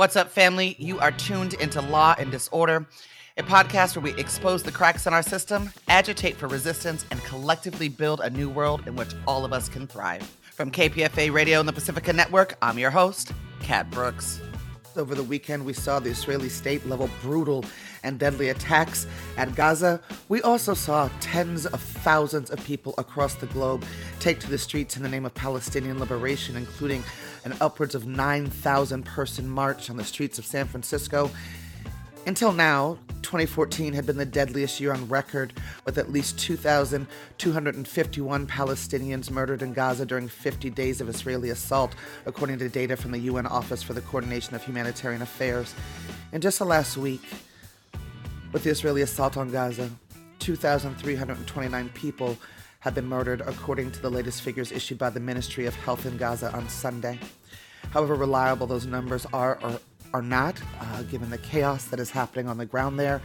What's up, family? You are tuned into Law and Disorder, a podcast where we expose the cracks in our system, agitate for resistance, and collectively build a new world in which all of us can thrive. From KPFA Radio and the Pacifica Network, I'm your host, Cat Brooks. Over the weekend, we saw the Israeli state level brutal and deadly attacks at Gaza. We also saw tens of thousands of people across the globe take to the streets in the name of Palestinian liberation, including an upwards of 9,000 person march on the streets of San Francisco. Until now, 2014 had been the deadliest year on record, with at least 2,251 Palestinians murdered in Gaza during 50 days of Israeli assault, according to data from the UN Office for the Coordination of Humanitarian Affairs. In just the last week, with the Israeli assault on Gaza, 2,329 people have been murdered, according to the latest figures issued by the Ministry of Health in Gaza on Sunday. However reliable those numbers are or are not, uh, given the chaos that is happening on the ground there.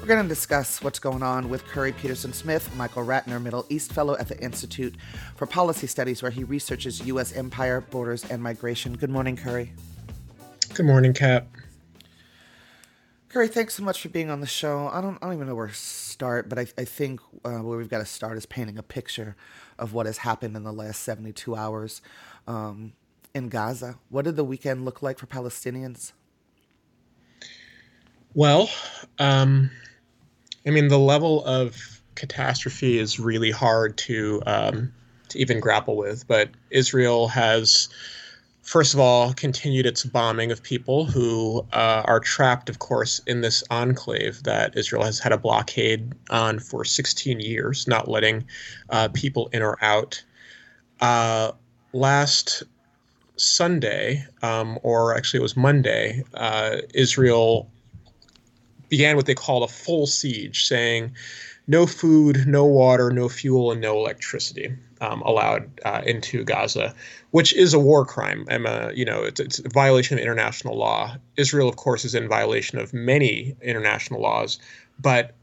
We're going to discuss what's going on with Khury Peterson Smith, Michael Ratner, Middle East Fellow at the Institute for Policy Studies, where he researches U.S. empire, borders, and migration. Good morning, Khury. Good morning, Kat. Khury, thanks so much for being on the show. I don't, I don't even know where to start, but I, I think uh, where we've got to start is painting a picture of what has happened in the last 72 hours um, in Gaza. What did the weekend look like for Palestinians? Well, um, I mean, the level of catastrophe is really hard to um, to even grapple with. But Israel has, first of all, continued its bombing of people who uh, are trapped, of course, in this enclave that Israel has had a blockade on for 16 years, not letting uh, people in or out. Uh, last Sunday, um, or actually it was Monday, uh, Israel began what they called a full siege, saying no food, no water, no fuel, and no electricity um, allowed uh, into Gaza, which is a war crime. I'm you know, it's, it's a violation of international law. Israel, of course, is in violation of many international laws, but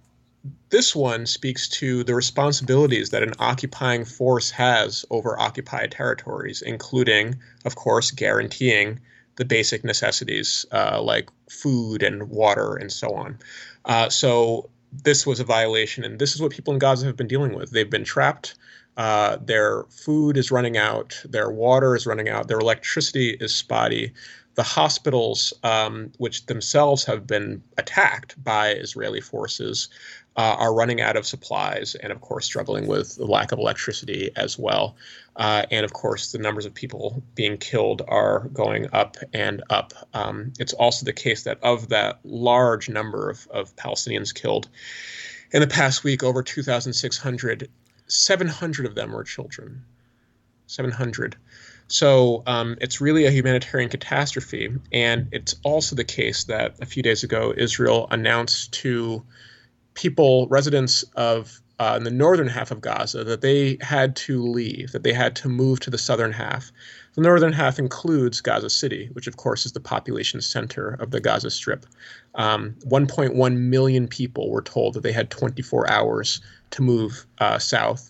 this one speaks to the responsibilities that an occupying force has over occupied territories, including, of course, guaranteeing the basic necessities uh, like food and water and so on. Uh, so this was a violation, and this is what people in Gaza have been dealing with. They've been trapped. Uh, their food is running out. Their water is running out. Their electricity is spotty. The hospitals, um, which themselves have been attacked by Israeli forces, uh, are running out of supplies and, of course, struggling with the lack of electricity as well. Uh, and of course, the numbers of people being killed are going up and up. Um, it's also the case that of that large number of, of Palestinians killed in the past week, over 2,600, 700 of them were children. 700. So um, it's really a humanitarian catastrophe. And it's also the case that a few days ago, Israel announced to people, residents of uh, in the northern half of Gaza that they had to leave, that they had to move to the southern half. The northern half includes Gaza City, which of course is the population center of the Gaza Strip. Um, 1.1 million people were told that they had 24 hours to move uh, south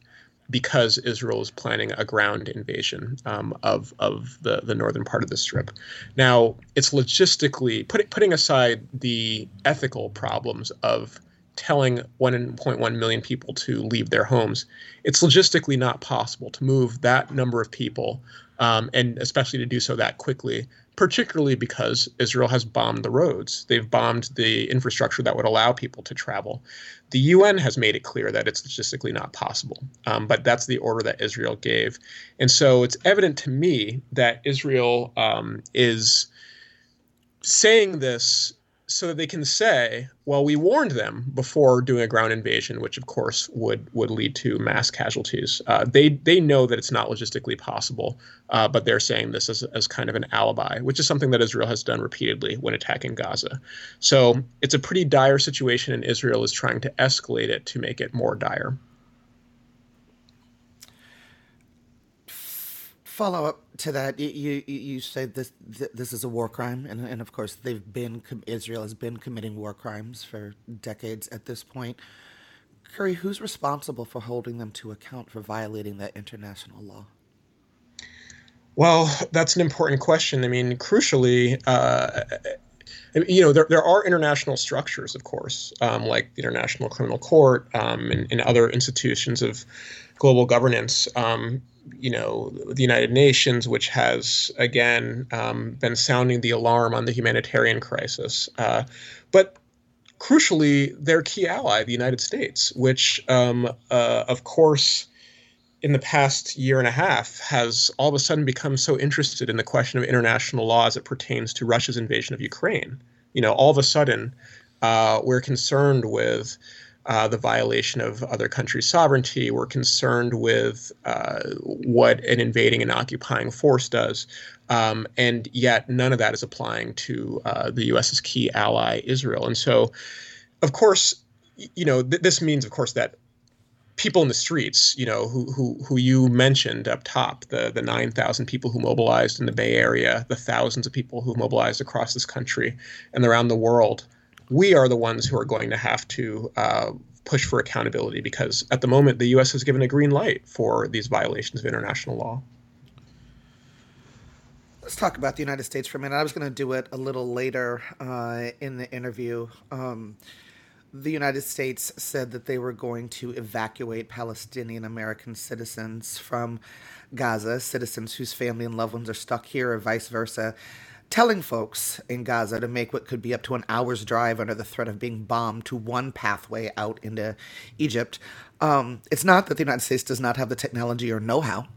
because Israel is planning a ground invasion um, of of the the northern part of the strip. Now, it's logistically put, putting aside the ethical problems of telling 1.1 million people to leave their homes, it's logistically not possible to move that number of people, um, and especially to do so that quickly, particularly because Israel has bombed the roads. They've bombed the infrastructure that would allow people to travel. The UN has made it clear that it's logistically not possible, um, but that's the order that Israel gave. And so it's evident to me that Israel um, is saying this so that they can say, well, we warned them before doing a ground invasion, which of course would would lead to mass casualties. Uh, they they know that it's not logistically possible, uh, but they're saying this as, as kind of an alibi, which is something that Israel has done repeatedly when attacking Gaza. So it's a pretty dire situation, and Israel is trying to escalate it to make it more dire. Follow up to that, you you, say this this is a war crime, and and of course they've been Israel has been committing war crimes for decades at this point. Khury, who's responsible for holding them to account for violating that international law? Well, that's an important question. I mean, crucially, uh, you know, there, there are international structures, of course, um, like the International Criminal Court um, and, and, other institutions of global governance. Um, you know, the United Nations, which has again um, been sounding the alarm on the humanitarian crisis. Uh, but crucially, their key ally, the United States, which, um, uh, of course, in the past year and a half has all of a sudden become so interested in the question of international law as it pertains to Russia's invasion of Ukraine. You know, all of a sudden, uh, we're concerned with uh, the violation of other countries' sovereignty. We're concerned with uh, what an invading and occupying force does. Um, and yet, none of that is applying to uh, the U.S.'s key ally, Israel. And so, of course, you know, th- this means, of course, that people in the streets, you know, who who who you mentioned up top, the the nine thousand people who mobilized in the Bay Area, the thousands of people who mobilized across this country and around the world, we are the ones who are going to have to uh, push for accountability because at the moment the U.S. has given a green light for these violations of international law. Let's talk about the United States for a minute. I was going to do it a little later uh, in the interview. Um, the United States said that they were going to evacuate Palestinian American citizens from Gaza, citizens whose family and loved ones are stuck here, or vice versa, telling folks in Gaza to make what could be up to an hour's drive under the threat of being bombed to one pathway out into Egypt. Um, it's not that the United States does not have the technology or know how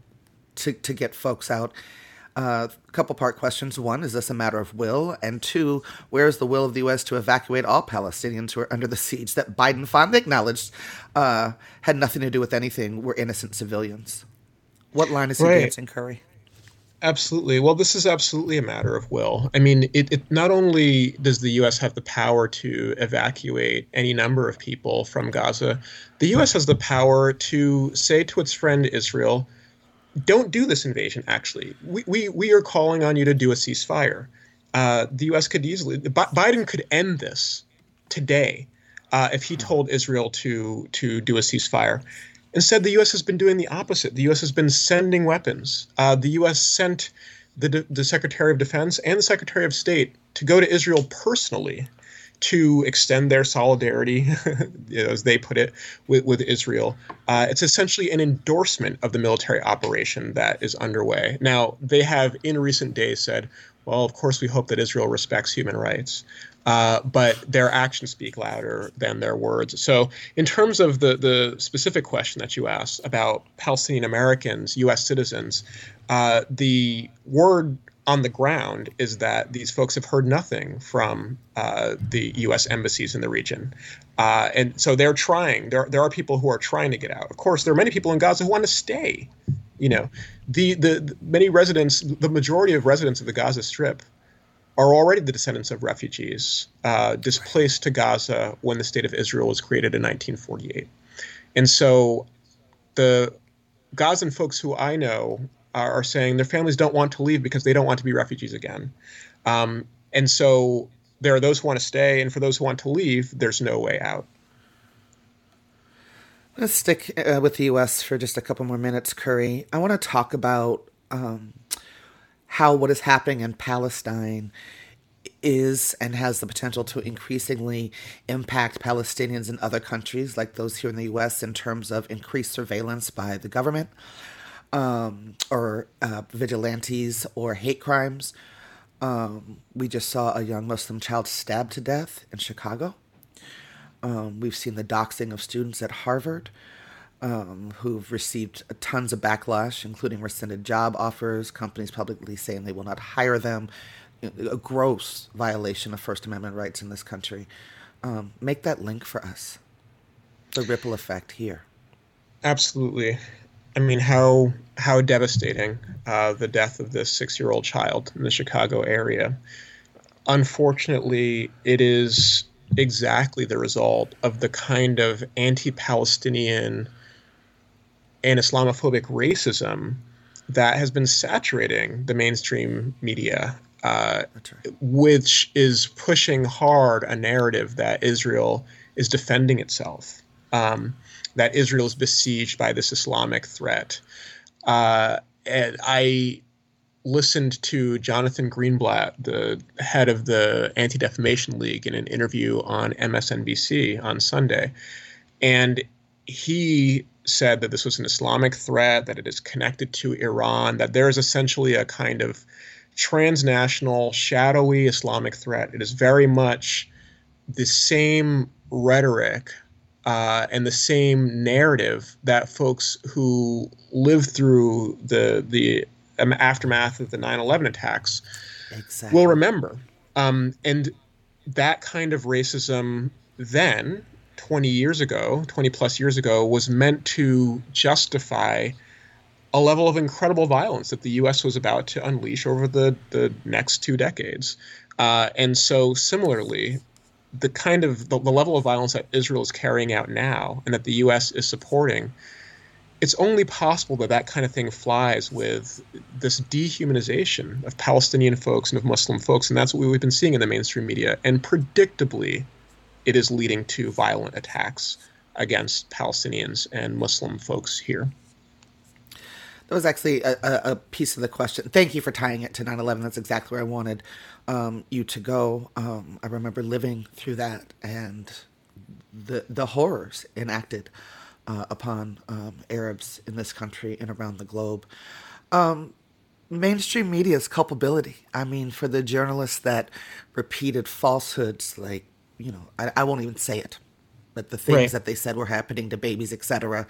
to, to get folks out. A uh, couple part questions. One, is this a matter of will? And two, where is the will of the U.S. to evacuate all Palestinians who are under the siege that Biden finally acknowledged uh, had nothing to do with anything, were innocent civilians? What line is he right. dancing, Khury? Absolutely. Well, this is absolutely a matter of will. I mean, it, it not only does the U.S. have the power to evacuate any number of people from Gaza, the U.S. has the power to say to its friend Israel, don't do this invasion. Actually, we we, we are calling on you to do a ceasefire. Uh, the U.S. could easily Biden could end this today uh, if he told Israel to to do a ceasefire. Instead, the U.S. has been doing the opposite. The U.S. has been sending weapons. Uh, the U.S. sent the the Secretary of Defense and the Secretary of State to go to Israel personally to extend their solidarity, as they put it, with, with Israel. Uh, it's essentially an endorsement of the military operation that is underway. Now, they have in recent days said, well, of course, we hope that Israel respects human rights. Uh, but their actions speak louder than their words. So, in terms of the the specific question that you asked about Palestinian Americans, U.S. citizens, uh, the word on the ground is that these folks have heard nothing from uh, the U.S. embassies in the region, uh, and so they're trying. There, there are people who are trying to get out. Of course, there are many people in Gaza who want to stay. You know, the, the, the many residents, the majority of residents of the Gaza Strip, are already the descendants of refugees uh, displaced to Gaza when the state of Israel was created in 1948, and so the Gazan folks who I know are, are saying their families don't want to leave because they don't want to be refugees again. Um, and so there are those who want to stay, and for those who want to leave, there's no way out. Let's stick uh, with the U.S. for just a couple more minutes, Khury. I want to talk about um, how what is happening in Palestine is and has the potential to increasingly impact Palestinians in other countries, like those here in the U.S., in terms of increased surveillance by the government, um, or uh, vigilantes or hate crimes. Um, we just saw a young Muslim child stabbed to death in Chicago. Um, we've seen the doxing of students at Harvard um, who've received tons of backlash, including rescinded job offers, companies publicly saying they will not hire them. A gross violation of First Amendment rights in this country. Um, make that link for us. The ripple effect here. Absolutely. I mean, how how devastating uh, the death of this six year old child in the Chicago area. Unfortunately, it is exactly the result of the kind of anti Palestinian and Islamophobic racism that has been saturating the mainstream media, uh, right. which is pushing hard a narrative that Israel is defending itself. Um, that Israel is besieged by this Islamic threat. Uh, and I, listened to Jonathan Greenblatt, the head of the Anti Defamation League, in an interview on MSNBC on Sunday. And he said that this was an Islamic threat, that it is connected to Iran, that there is essentially a kind of transnational, shadowy Islamic threat. It is very much the same rhetoric uh, and the same narrative that folks who lived through the the aftermath of the 9/11 attacks exactly. will remember. Um, and that kind of racism then 20 years ago, 20 plus years ago, was meant to justify a level of incredible violence that the U.S. was about to unleash over the, the next two decades. Uh, and so, similarly, the kind of the, the, level of violence that Israel is carrying out now and that the U.S. is supporting, it's only possible that that kind of thing flies with this dehumanization of Palestinian folks and of Muslim folks, and that's what we've been seeing in the mainstream media. And predictably, it is leading to violent attacks against Palestinians and Muslim folks here. That was actually a, a, piece of the question. Thank you for tying it to 9 11. That's exactly where I wanted um, you to go. Um, I remember living through that and the, the horrors enacted uh, upon um, Arabs in this country and around the globe. Um, mainstream media's culpability. I mean, for the journalists that repeated falsehoods, like, you know, I, I won't even say it, but the things right. that they said were happening to babies, etc.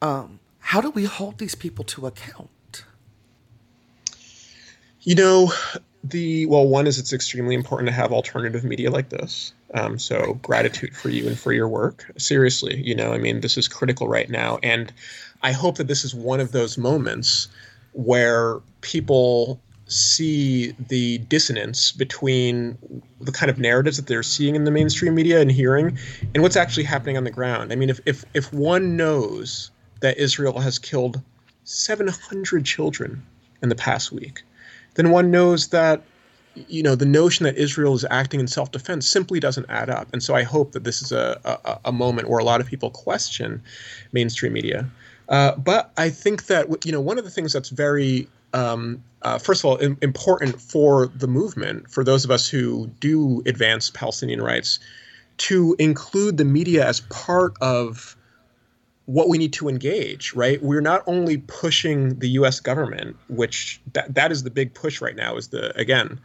Um, how do we hold these people to account? You know, the well, one is it's extremely important to have alternative media like this. Um, so gratitude for you and for your work. Seriously, you know, I mean, this is critical right now, and I hope that this is one of those moments where people see the dissonance between the kind of narratives that they're seeing in the mainstream media and hearing and what's actually happening on the ground. I mean, if if if one knows that Israel has killed 700 children in the past week, then one knows that you know the notion that Israel is acting in self-defense simply doesn't add up. And so I hope that this is a a, a moment where a lot of people question mainstream media. Uh, but I think that you know one of the things that's very um, uh, first of all Im- important for the movement, for those of us who do advance Palestinian rights, to include the media as part of what we need to engage, right? We're not only pushing the US government, which that, that is the big push right now is the again,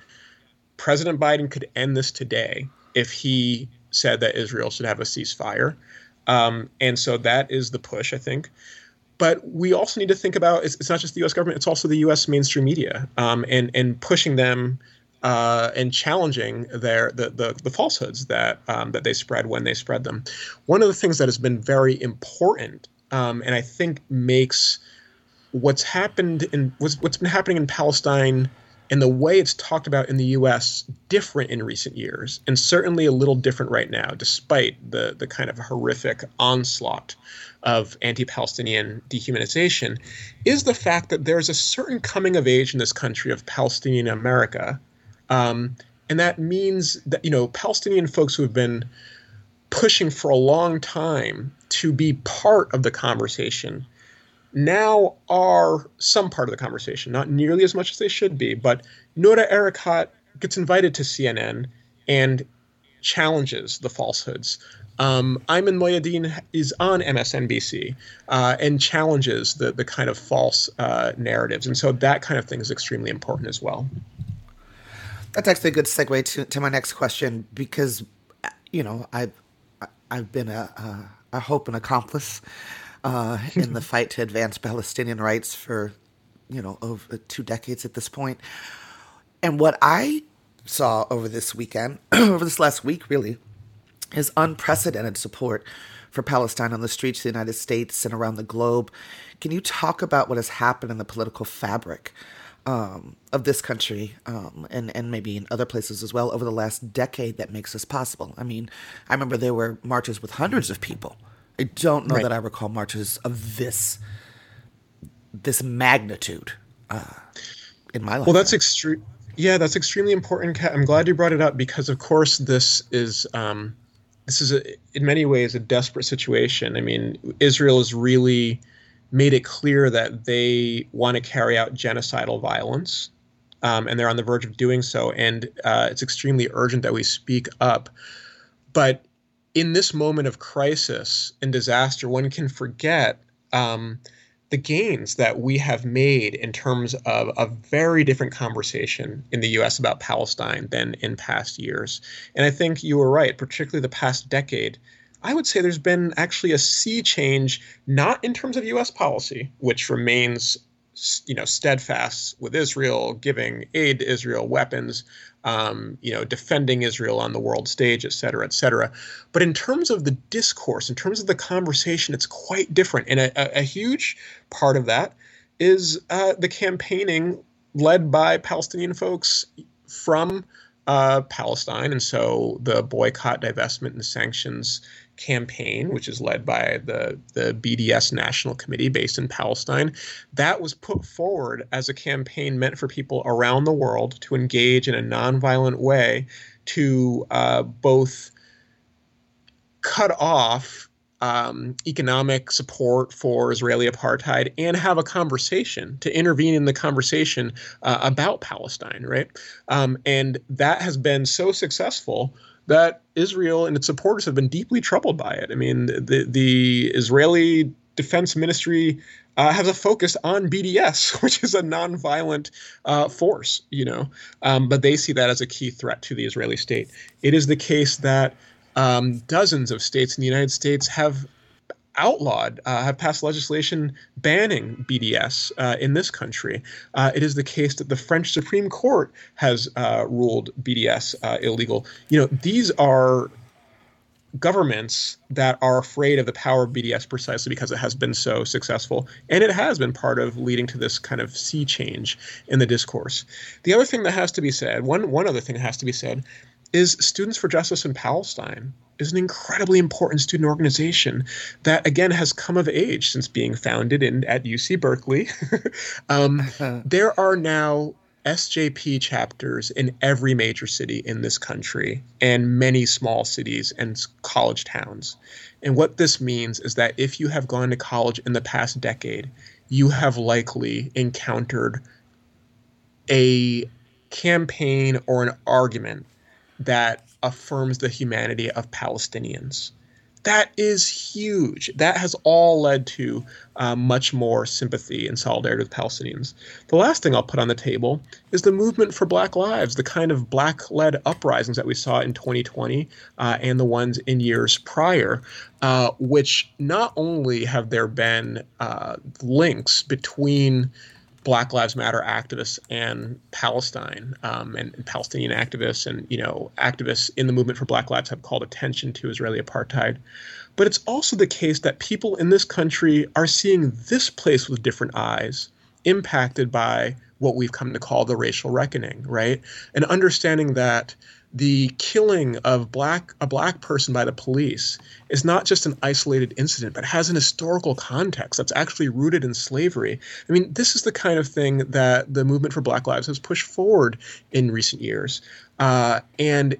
President Biden could end this today if he said that Israel should have a ceasefire. Um, and so that is the push, I think. But we also need to think about it's, it's not just the U.S. government; it's also the U.S. mainstream media, um, and and pushing them uh, and challenging their the, the, the falsehoods that um, that they spread when they spread them. One of the things that has been very important, um, and I think makes what's happened in what's, what's been happening in Palestine and the way it's talked about in the U.S. different in recent years, and certainly a little different right now, despite the the kind of horrific onslaught of anti-Palestinian dehumanization, is the fact that there's a certain coming of age in this country of Palestinian America um, and that means that, you know, Palestinian folks who have been pushing for a long time to be part of the conversation now are some part of the conversation, not nearly as much as they should be. But Noura Erakat gets invited to CNN and challenges the falsehoods. Um, Ayman Mohyeldin is on MSNBC uh, and challenges the, the kind of false uh, narratives. And so that kind of thing is extremely important as well. That's actually a good segue to, to my next question because, you know, I've I've been a hope and accomplice uh, in the fight to advance Palestinian rights for you know over two decades at this point. and what I saw over this weekend, over this last week, really, is unprecedented support for Palestine on the streets of the United States and around the globe. Can you talk about what has happened in the political fabric um, of this country um, and and maybe in other places as well over the last decade that makes this possible. I mean, I remember there were marches with hundreds of people. I don't know right. that I recall marches of this this magnitude uh, in my life. Well, that's extreme. Yeah, that's extremely important. I'm glad you brought it up because, of course, this is um, this is a, in many ways a desperate situation. I mean, Israel is really made it clear that they want to carry out genocidal violence, um, and they're on the verge of doing so. And uh, it's extremely urgent that we speak up. But in this moment of crisis and disaster, one can forget um, the gains that we have made in terms of a very different conversation in the US about Palestine than in past years. And I think you were right, particularly the past decade. I would say there's been actually a sea change, not in terms of US policy, which remains you know steadfast with Israel, giving aid to Israel, weapons, um, you know, defending Israel on the world stage, et cetera, et cetera. But in terms of the discourse, in terms of the conversation, it's quite different. And a, a huge part of that is uh, the campaigning led by Palestinian folks from uh, Palestine. And so the boycott, divestment, and sanctions campaign, which is led by the, the BDS National Committee based in Palestine, that was put forward as a campaign meant for people around the world to engage in a nonviolent way to uh, both cut off um, economic support for Israeli apartheid and have a conversation to intervene in the conversation uh, about Palestine, right? Um, and that has been so successful that Israel and its supporters have been deeply troubled by it. I mean, the the Israeli Defense Ministry uh, has a focus on BDS, which is a nonviolent uh, force, you know, um, but they see that as a key threat to the Israeli state. It is the case that um, dozens of states in the United States have outlawed, uh, have passed legislation banning BDS uh, in this country. Uh, it is the case that the French Supreme Court has uh, ruled BDS uh, illegal. You know, these are governments that are afraid of the power of BDS precisely because it has been so successful. And it has been part of leading to this kind of sea change in the discourse. The other thing that has to be said, one, one other thing that has to be said, is Students for Justice in Palestine is an incredibly important student organization that again has come of age since being founded in at UC Berkeley. um, there are now SJP chapters in every major city in this country and many small cities and college towns. And what this means is that if you have gone to college in the past decade, you have likely encountered a campaign or an argument that affirms the humanity of Palestinians. That is huge. That has all led to uh, much more sympathy and solidarity with Palestinians. The last thing I'll put on the table is the movement for Black Lives, the kind of Black led uprisings that we saw in 2020 uh, and the ones in years prior, uh, which not only have there been uh, links between Black Lives Matter activists and Palestine um, and, and, Palestinian activists and you know activists in the movement for Black Lives have called attention to Israeli apartheid. But it's also the case that people in this country are seeing this place with different eyes, impacted by what we've come to call the racial reckoning, right? And understanding that the killing of black a black person by the police is not just an isolated incident but has an historical context that's actually rooted in slavery i mean this is the kind of thing that the movement for black lives has pushed forward in recent years uh, and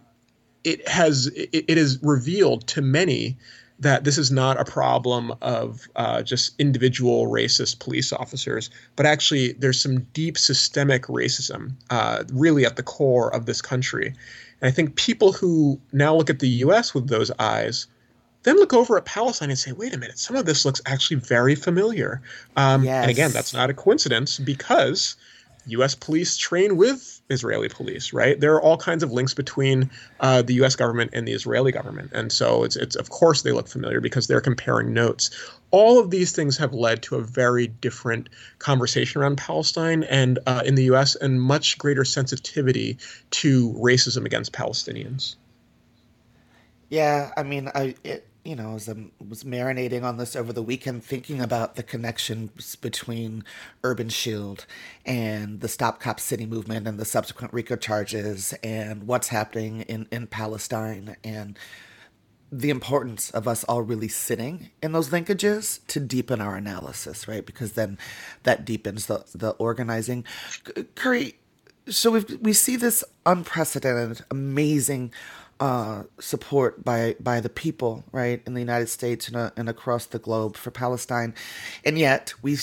it has it, it is revealed to many that this is not a problem of uh, just individual racist police officers, but actually there's some deep systemic racism uh, really at the core of this country. And I think people who now look at the US with those eyes then look over at Palestine and say, wait a minute, some of this looks actually very familiar. Um, yes. And again, that's not a coincidence because U.S. police train with Israeli police, right? There are all kinds of links between uh, the U.S. government and the Israeli government, and so it's it's of course they look familiar because they're comparing notes. All of these things have led to a very different conversation around Palestine and uh, in the U.S. and much greater sensitivity to racism against Palestinians. Yeah, I mean, I it, you know, as I was marinating on this over the weekend, thinking about the connections between Urban Shield and the Stop Cop City movement and the subsequent RICO charges and what's happening in, in Palestine and the importance of us all really sitting in those linkages to deepen our analysis, right? Because then that deepens the, the organizing. Khury, so we we see this unprecedented, amazing uh, support by by the people, right, in the United States and, uh, and across the globe for Palestine, and yet we've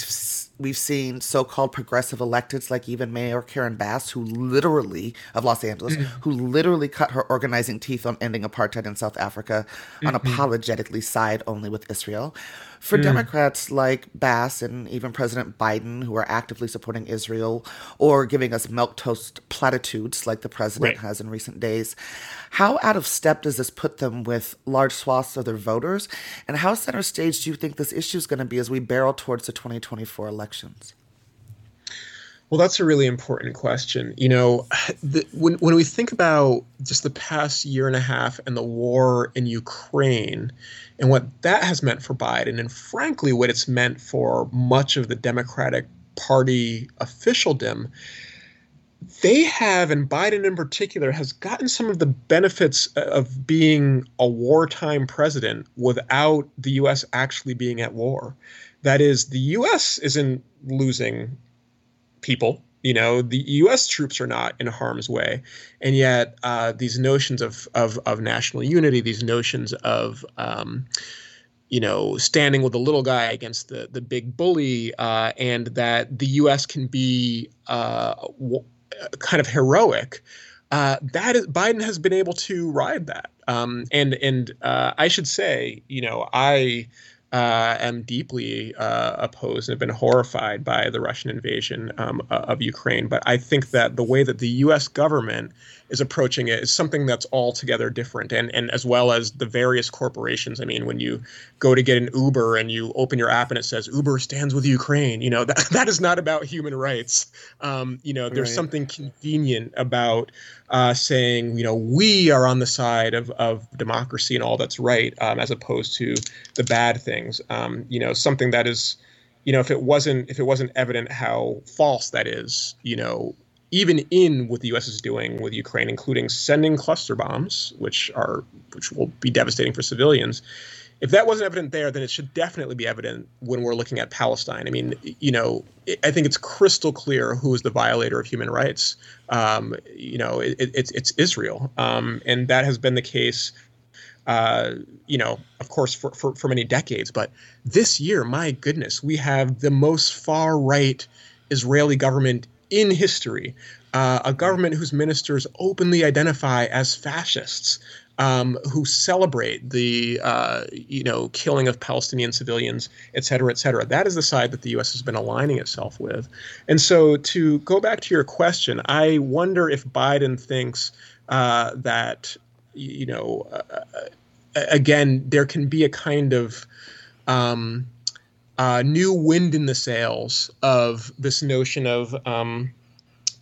we've seen so-called progressive electeds like even Mayor Karen Bass, who literally of Los Angeles, mm-hmm. who literally cut her organizing teeth on ending apartheid in South Africa, mm-hmm. unapologetically side only with Israel. For mm. Democrats like Bass and even President Biden, who are actively supporting Israel or giving us milk toast platitudes like the president right. has in recent days, how out of step does this put them with large swaths of their voters? And how center stage do you think this issue is going to be as we barrel towards the 2024 Well, that's a really important question. You know, the, when when we think about just the past year and a half and the war in Ukraine, and what that has meant for Biden, and frankly, what it's meant for much of the Democratic Party officialdom, they have, and Biden in particular, has gotten some of the benefits of being a wartime president without the U.S. actually being at war. That is, the U.S. isn't losing people. You know, the U.S. troops are not in harm's way, and yet uh, these notions of, of of national unity, these notions of um, you know, standing with the little guy against the the big bully, uh, and that the U.S. can be uh, w- kind of heroic. Uh, that is, Biden has been able to ride that, um, and and uh, I should say, you know, I uh, am deeply uh, opposed and have been horrified by the Russian invasion um, of Ukraine. But I think that the way that the U.S. government is approaching it is something that's altogether different. And and as well as the various corporations. I mean, when you go to get an Uber and you open your app and it says Uber stands with Ukraine, you know that that is not about human rights. Um, you know, there's right. something convenient about uh, saying, you know, we are on the side of of democracy and all that's right, um, as opposed to the bad things. Um, you know, something that is you know if it wasn't if it wasn't evident how false that is you know even in what the U.S. is doing with Ukraine, including sending cluster bombs, which are which will be devastating for civilians. If that wasn't evident there, then it should definitely be evident when we're looking at Palestine. I mean, you know, I think it's crystal clear who is the violator of human rights. Um, you know, it, it's it's Israel, um, and that has been the case. Uh, you know, of course, for, for, for many decades. But this year, my goodness, we have the most far right Israeli government in history, uh, a government whose ministers openly identify as fascists, um, who celebrate the uh, you know killing of Palestinian civilians, et cetera, et cetera. That is the side that the U.S. has been aligning itself with. And so, to go back to your question, I wonder if Biden thinks uh, that you know uh, again there can be a kind of um, uh, new wind in the sails of this notion of um,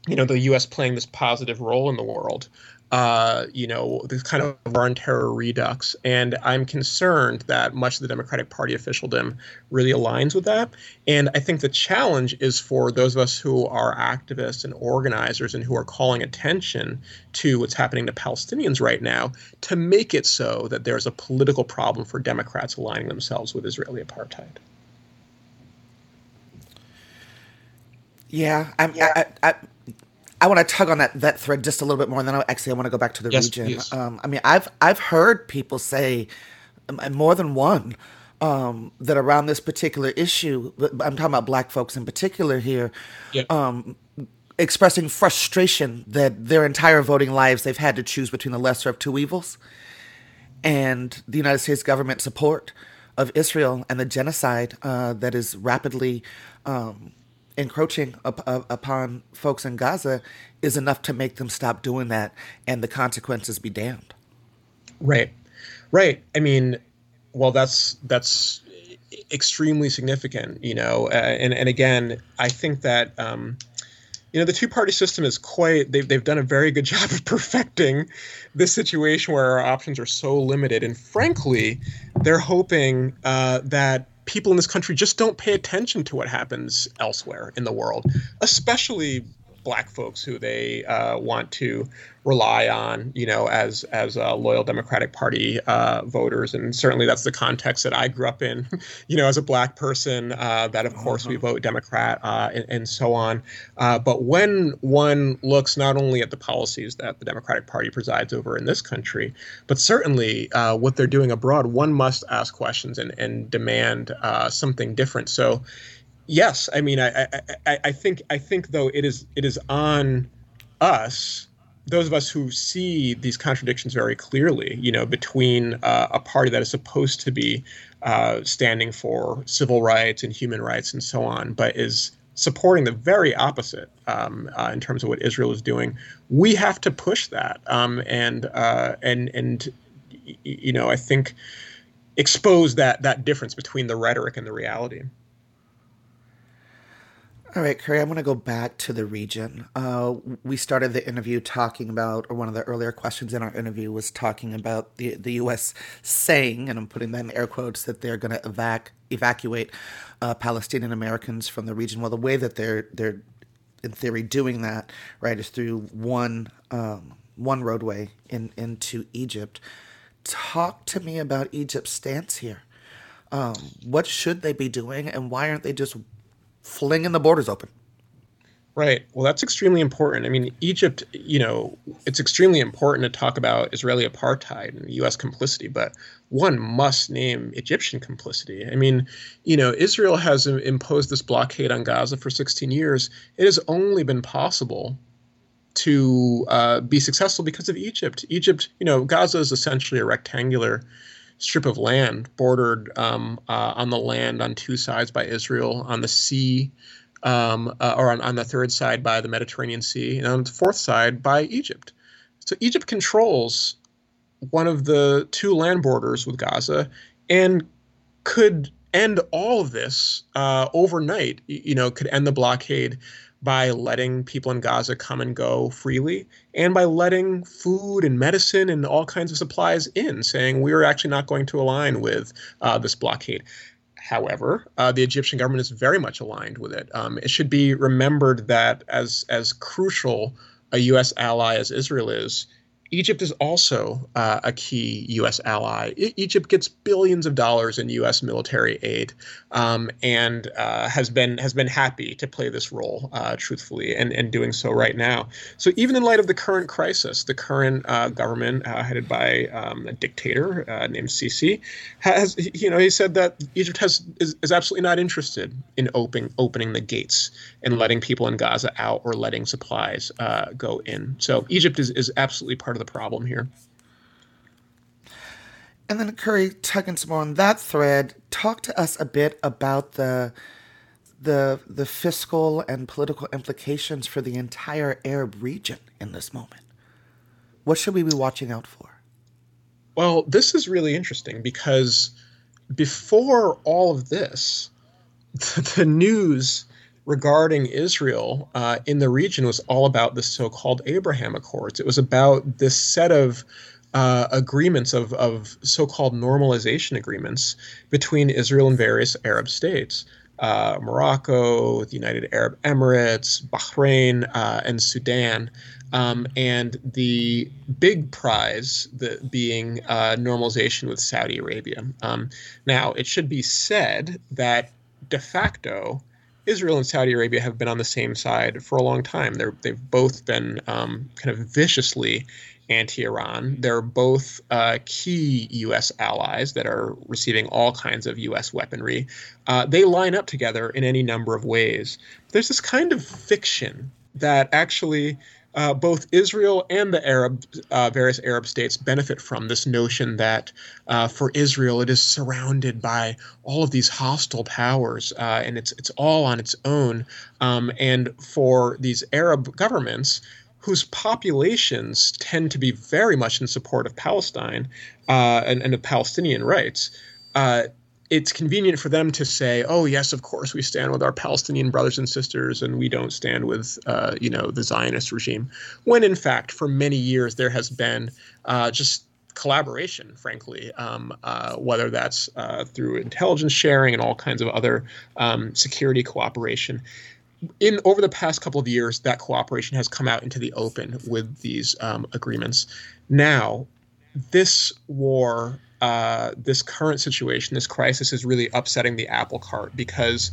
you know the U.S. playing this positive role in the world. Uh, you know, this kind of war on terror redux. And I'm concerned that much of the Democratic Party officialdom really aligns with that. And I think the challenge is for those of us who are activists and organizers and who are calling attention to what's happening to Palestinians right now to make it so that there's a political problem for Democrats aligning themselves with Israeli apartheid. Yeah, I'm, yeah. I, I, I want to tug on that, that thread just a little bit more, and then I, actually I want to go back to the yes, region. Um, I mean, I've I've heard people say, um, more than one, um, that around this particular issue, I'm talking about Black folks in particular here, yeah. um, expressing frustration that their entire voting lives they've had to choose between the lesser of two evils, and the United States government support of Israel and the genocide uh, that is rapidly um, encroaching up, up, upon folks in Gaza is enough to make them stop doing that and the consequences be damned. Right. Right. I mean, well that's that's extremely significant, you know. Uh, and and again, I think that um, you know the two party system is quite they've, they've done a very good job of perfecting this situation where our options are so limited and frankly they're hoping uh, that people in this country just don't pay attention to what happens elsewhere in the world, especially black folks who they uh, want to rely on, you know, as as uh, loyal Democratic Party uh, voters, and certainly that's the context that I grew up in, you know, as a black person. Uh, that of course uh-huh. we vote Democrat uh, and, and, so on. Uh, but when one looks not only at the policies that the Democratic Party presides over in this country, but certainly what they're doing abroad, one must ask questions and and demand something different. So. Yes, I mean, I, I, I think I think though it is it is on us those of us who see these contradictions very clearly, you know, between uh, a party that is supposed to be uh, standing for civil rights and human rights and so on, but is supporting the very opposite um, uh, in terms of what Israel is doing, we have to push that. Um, and uh, and and you know, I think expose that that difference between the rhetoric and the reality. All right, Khury, I'm going to go back to the region. Uh, we started the interview talking about, or one of the earlier questions in our interview was talking about the, the U.S. saying, and I'm putting that in air quotes, that they're going to evac- evacuate uh, Palestinian Americans from the region. Well, the way that they're, they're in theory, doing that, right, is through one, um, one roadway in, into Egypt. Talk to me about Egypt's stance here. Um, what should they be doing, and why aren't they just flinging the borders open. Right. Well, that's extremely important. I mean, Egypt, you know, it's extremely important to talk about Israeli apartheid and U.S. complicity, but one must name Egyptian complicity. I mean, you know, Israel has imposed this blockade on Gaza for 16 years. It has only been possible to uh, be successful because of Egypt. Egypt, you know, Gaza is essentially a rectangular strip of land bordered um, uh, on the land on two sides by Israel, on the sea, um, uh, or on, on the third side by the Mediterranean Sea, and on the fourth side by Egypt. So Egypt controls one of the two land borders with Gaza and could end all of this uh, overnight. You know, could end the blockade by letting people in Gaza come and go freely and by letting food and medicine and all kinds of supplies in, saying we're actually not going to align with uh, this blockade. However, uh, the Egyptian government is very much aligned with it. Um, it should be remembered that as as crucial a U.S. ally as Israel is, Egypt is also uh, a key U.S. ally. E- Egypt gets billions of dollars in U.S. military aid, um, and uh, has been has been happy to play this role, uh, truthfully, and, and doing so right now. So even in light of the current crisis, the current uh, government uh, headed by um, a dictator uh, named Sisi has, you know, he said that Egypt has is, is absolutely not interested in opening opening the gates and letting people in Gaza out or letting supplies go in. So Egypt is is absolutely part of the the problem here. And then Khury, tugging some more on that thread, talk to us a bit about the the the fiscal and political implications for the entire Arab region in this moment. What should we be watching out for? Well, this is really interesting because before all of this, the news regarding Israel uh, in the region was all about the so called Abraham Accords. It was about this set of uh, agreements of, of so called normalization agreements between Israel and various Arab states. Uh, Morocco, the United Arab Emirates, Bahrain, uh, and Sudan. Um, and the big prize the, being uh, normalization with Saudi Arabia. Um, now, it should be said that de facto, Israel and Saudi Arabia have been on the same side for a long time. They're, they've both been um, kind of viciously anti Iran. They're both uh, key U.S. allies that are receiving all kinds of U.S. weaponry. Uh, they line up together in any number of ways. There's this kind of fiction that actually uh, both Israel and the Arab, uh, various Arab states benefit from this notion that uh, for Israel it is surrounded by all of these hostile powers uh, and it's it's all on its own. Um, and for these Arab governments, whose populations tend to be very much in support of Palestine uh, and, and of Palestinian rights uh, it's convenient for them to say, "Oh yes, of course we stand with our Palestinian brothers and sisters, and we don't stand with, uh, you know, the Zionist regime." When in fact, for many years there has been uh, just collaboration, frankly, um, uh, whether that's uh, through intelligence sharing and all kinds of other um, security cooperation. in over the past couple of years, that cooperation has come out into the open with these um, agreements. Now, this war, uh, this current situation, this crisis is really upsetting the apple cart because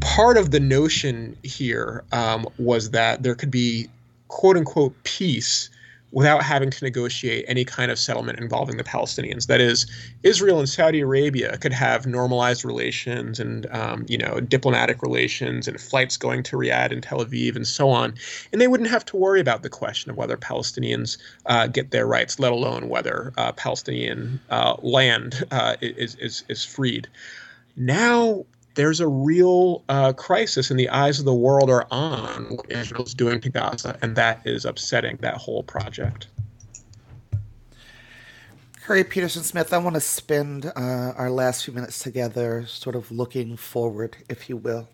part of the notion here um, was that there could be quote unquote peace without having to negotiate any kind of settlement involving the Palestinians. That is, Israel and Saudi Arabia could have normalized relations and um, you know diplomatic relations and flights going to Riyadh and Tel Aviv and so on, and they wouldn't have to worry about the question of whether Palestinians uh, get their rights, let alone whether uh, Palestinian uh, land uh, is, is is freed. Now there's a real uh, crisis in the eyes of the world are on what Israel's doing to Gaza, and that is upsetting that whole project. Khury Peterson Smith, I want to spend uh, our last few minutes together sort of looking forward, if you will.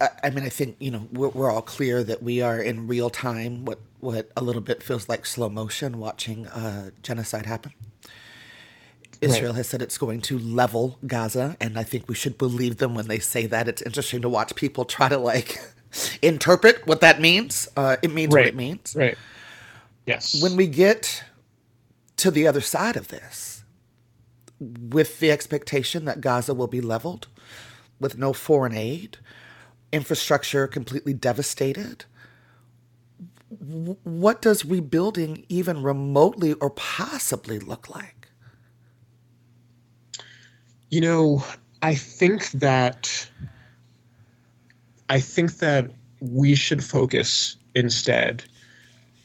I, I mean, I think, you know, we're, we're, all clear that we are in real time, what, what a little bit feels like slow motion, watching uh, genocide happen. Israel right. has said it's going to level Gaza, and I think we should believe them when they say that. It's interesting to watch people try to like interpret what that means. Uh, it means right. what it means. Right. Yes. When we get to the other side of this, with the expectation that Gaza will be leveled, with no foreign aid, infrastructure completely devastated, what does rebuilding even remotely or possibly look like? You know, I think that I think that we should focus instead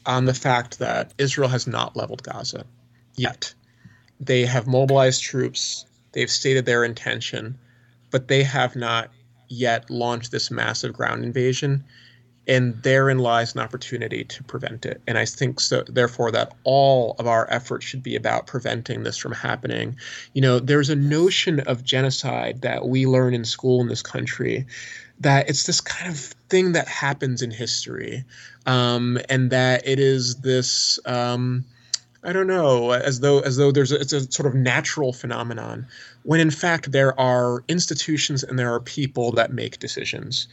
on the fact that Israel has not leveled Gaza yet. They have mobilized troops, they've stated their intention, but they have not yet launched this massive ground invasion and therein lies an opportunity to prevent it. And i think so therefore that all of our efforts should be about preventing this from happening. You know there's a notion of genocide that we learn in school in this country that it's this kind of thing that happens in history um, and that it is this um, I don't know, as though as though there's a, it's a sort of natural phenomenon, when in fact there are institutions and there are people that make decisions,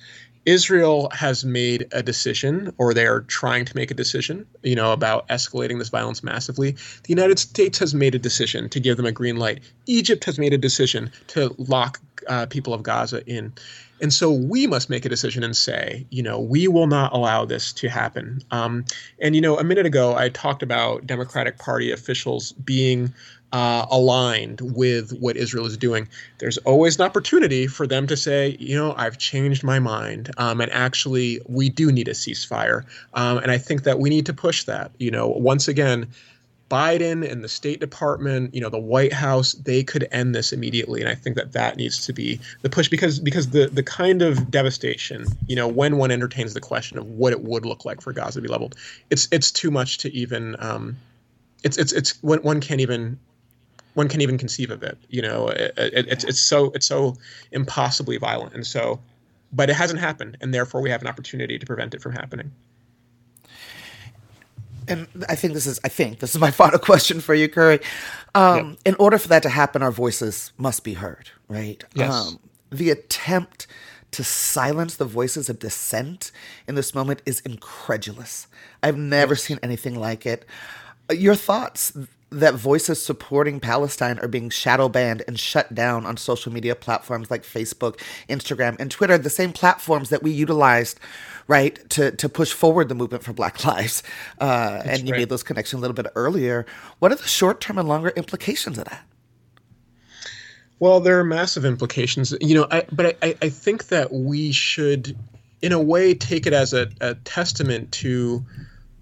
Israel has made a decision, or they are trying to make a decision, you know, about escalating this violence massively. The United States has made a decision to give them a green light. Egypt has made a decision to lock uh, people of Gaza in. And so we must make a decision and say, you know, we will not allow this to happen. Um, and, you know, a minute ago, I talked about Democratic Party officials being uh, aligned with what Israel is doing, there's always an opportunity for them to say, you know, I've changed my mind, um, and actually, we do need a ceasefire. Um, and I think that we need to push that. You know, once again, Biden and the State Department, you know, the White House, they could end this immediately, and I think that that needs to be the push because because the the kind of devastation, you know, when one entertains the question of what it would look like for Gaza to be leveled, it's it's too much to even. Um, it's it's it's one, one can't even one can even conceive of it. You know, it, it, it's it's so it's so impossibly violent, and so, but it hasn't happened, and therefore we have an opportunity to prevent it from happening. And I think this is I think this is my final question for you, Khury. Um, yep. In order for that to happen, our voices must be heard, right? Yes. Um, the attempt to silence the voices of dissent in this moment is incredulous. I've never seen anything like it. Your thoughts that voices supporting Palestine are being shadow banned and shut down on social media platforms like Facebook, Instagram, and Twitter, the same platforms that we utilized, right, to, to push forward the movement for Black Lives. Uh, and you right. made those connections a little bit earlier. What are the short term and longer implications of that? Well, there are massive implications, you know. I, but I, I think that we should, in a way, take it as a, a testament to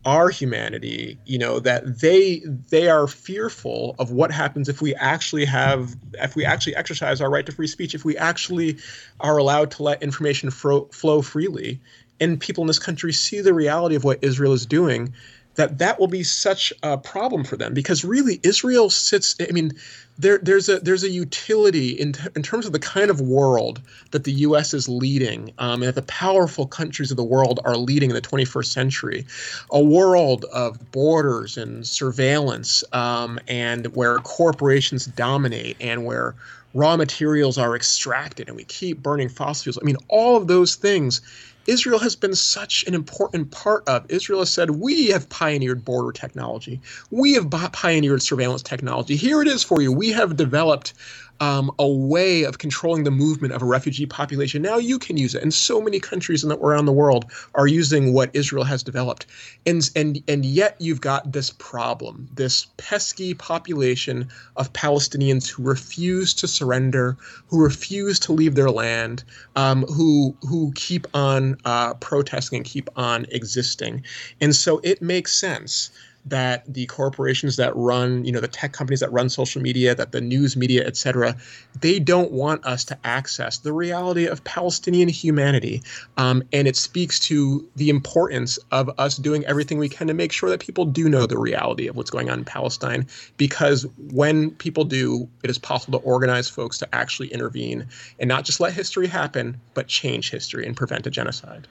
our humanity you know that they they are fearful of what happens if we actually have if we actually exercise our right to free speech if we actually are allowed to let information fro- flow freely and people in this country see the reality of what Israel is doing that that will be such a problem for them because really Israel sits I mean there there's a there's a utility in in terms of the kind of world that the U.S. is leading um, and that the powerful countries of the world are leading in the 21st century, a world of borders and surveillance um, and where corporations dominate and where raw materials are extracted and we keep burning fossil fuels. I mean, all of those things Israel has been such an important part of. Israel has said, We have pioneered border technology. We have pioneered surveillance technology. Here it is for you. We have developed um, a way of controlling the movement of a refugee population. Now you can use it, and so many countries in the, around the world are using what Israel has developed, and and and yet you've got this problem, this pesky population of Palestinians who refuse to surrender, who refuse to leave their land, um, who who keep on uh, protesting and keep on existing, and so it makes sense that the corporations that run, you know, the tech companies that run social media, that the news media, et cetera, they don't want us to access the reality of Palestinian humanity. Um, and it speaks to the importance of us doing everything we can to make sure that people do know the reality of what's going on in Palestine. Because when people do, it is possible to organize folks to actually intervene and not just let history happen, but change history and prevent a genocide.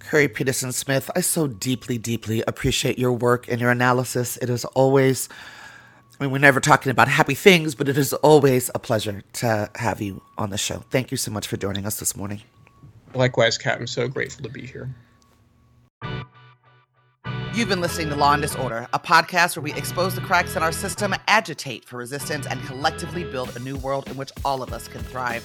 Khury Peterson Smith, I so deeply, deeply appreciate your work and your analysis. It is always, I mean, we're never talking about happy things, but it is always a pleasure to have you on the show. Thank you so much for joining us this morning. Likewise, Cat. I'm so grateful to be here. You've been listening to Law and Disorder, a podcast where we expose the cracks in our system, agitate for resistance, and collectively build a new world in which all of us can thrive.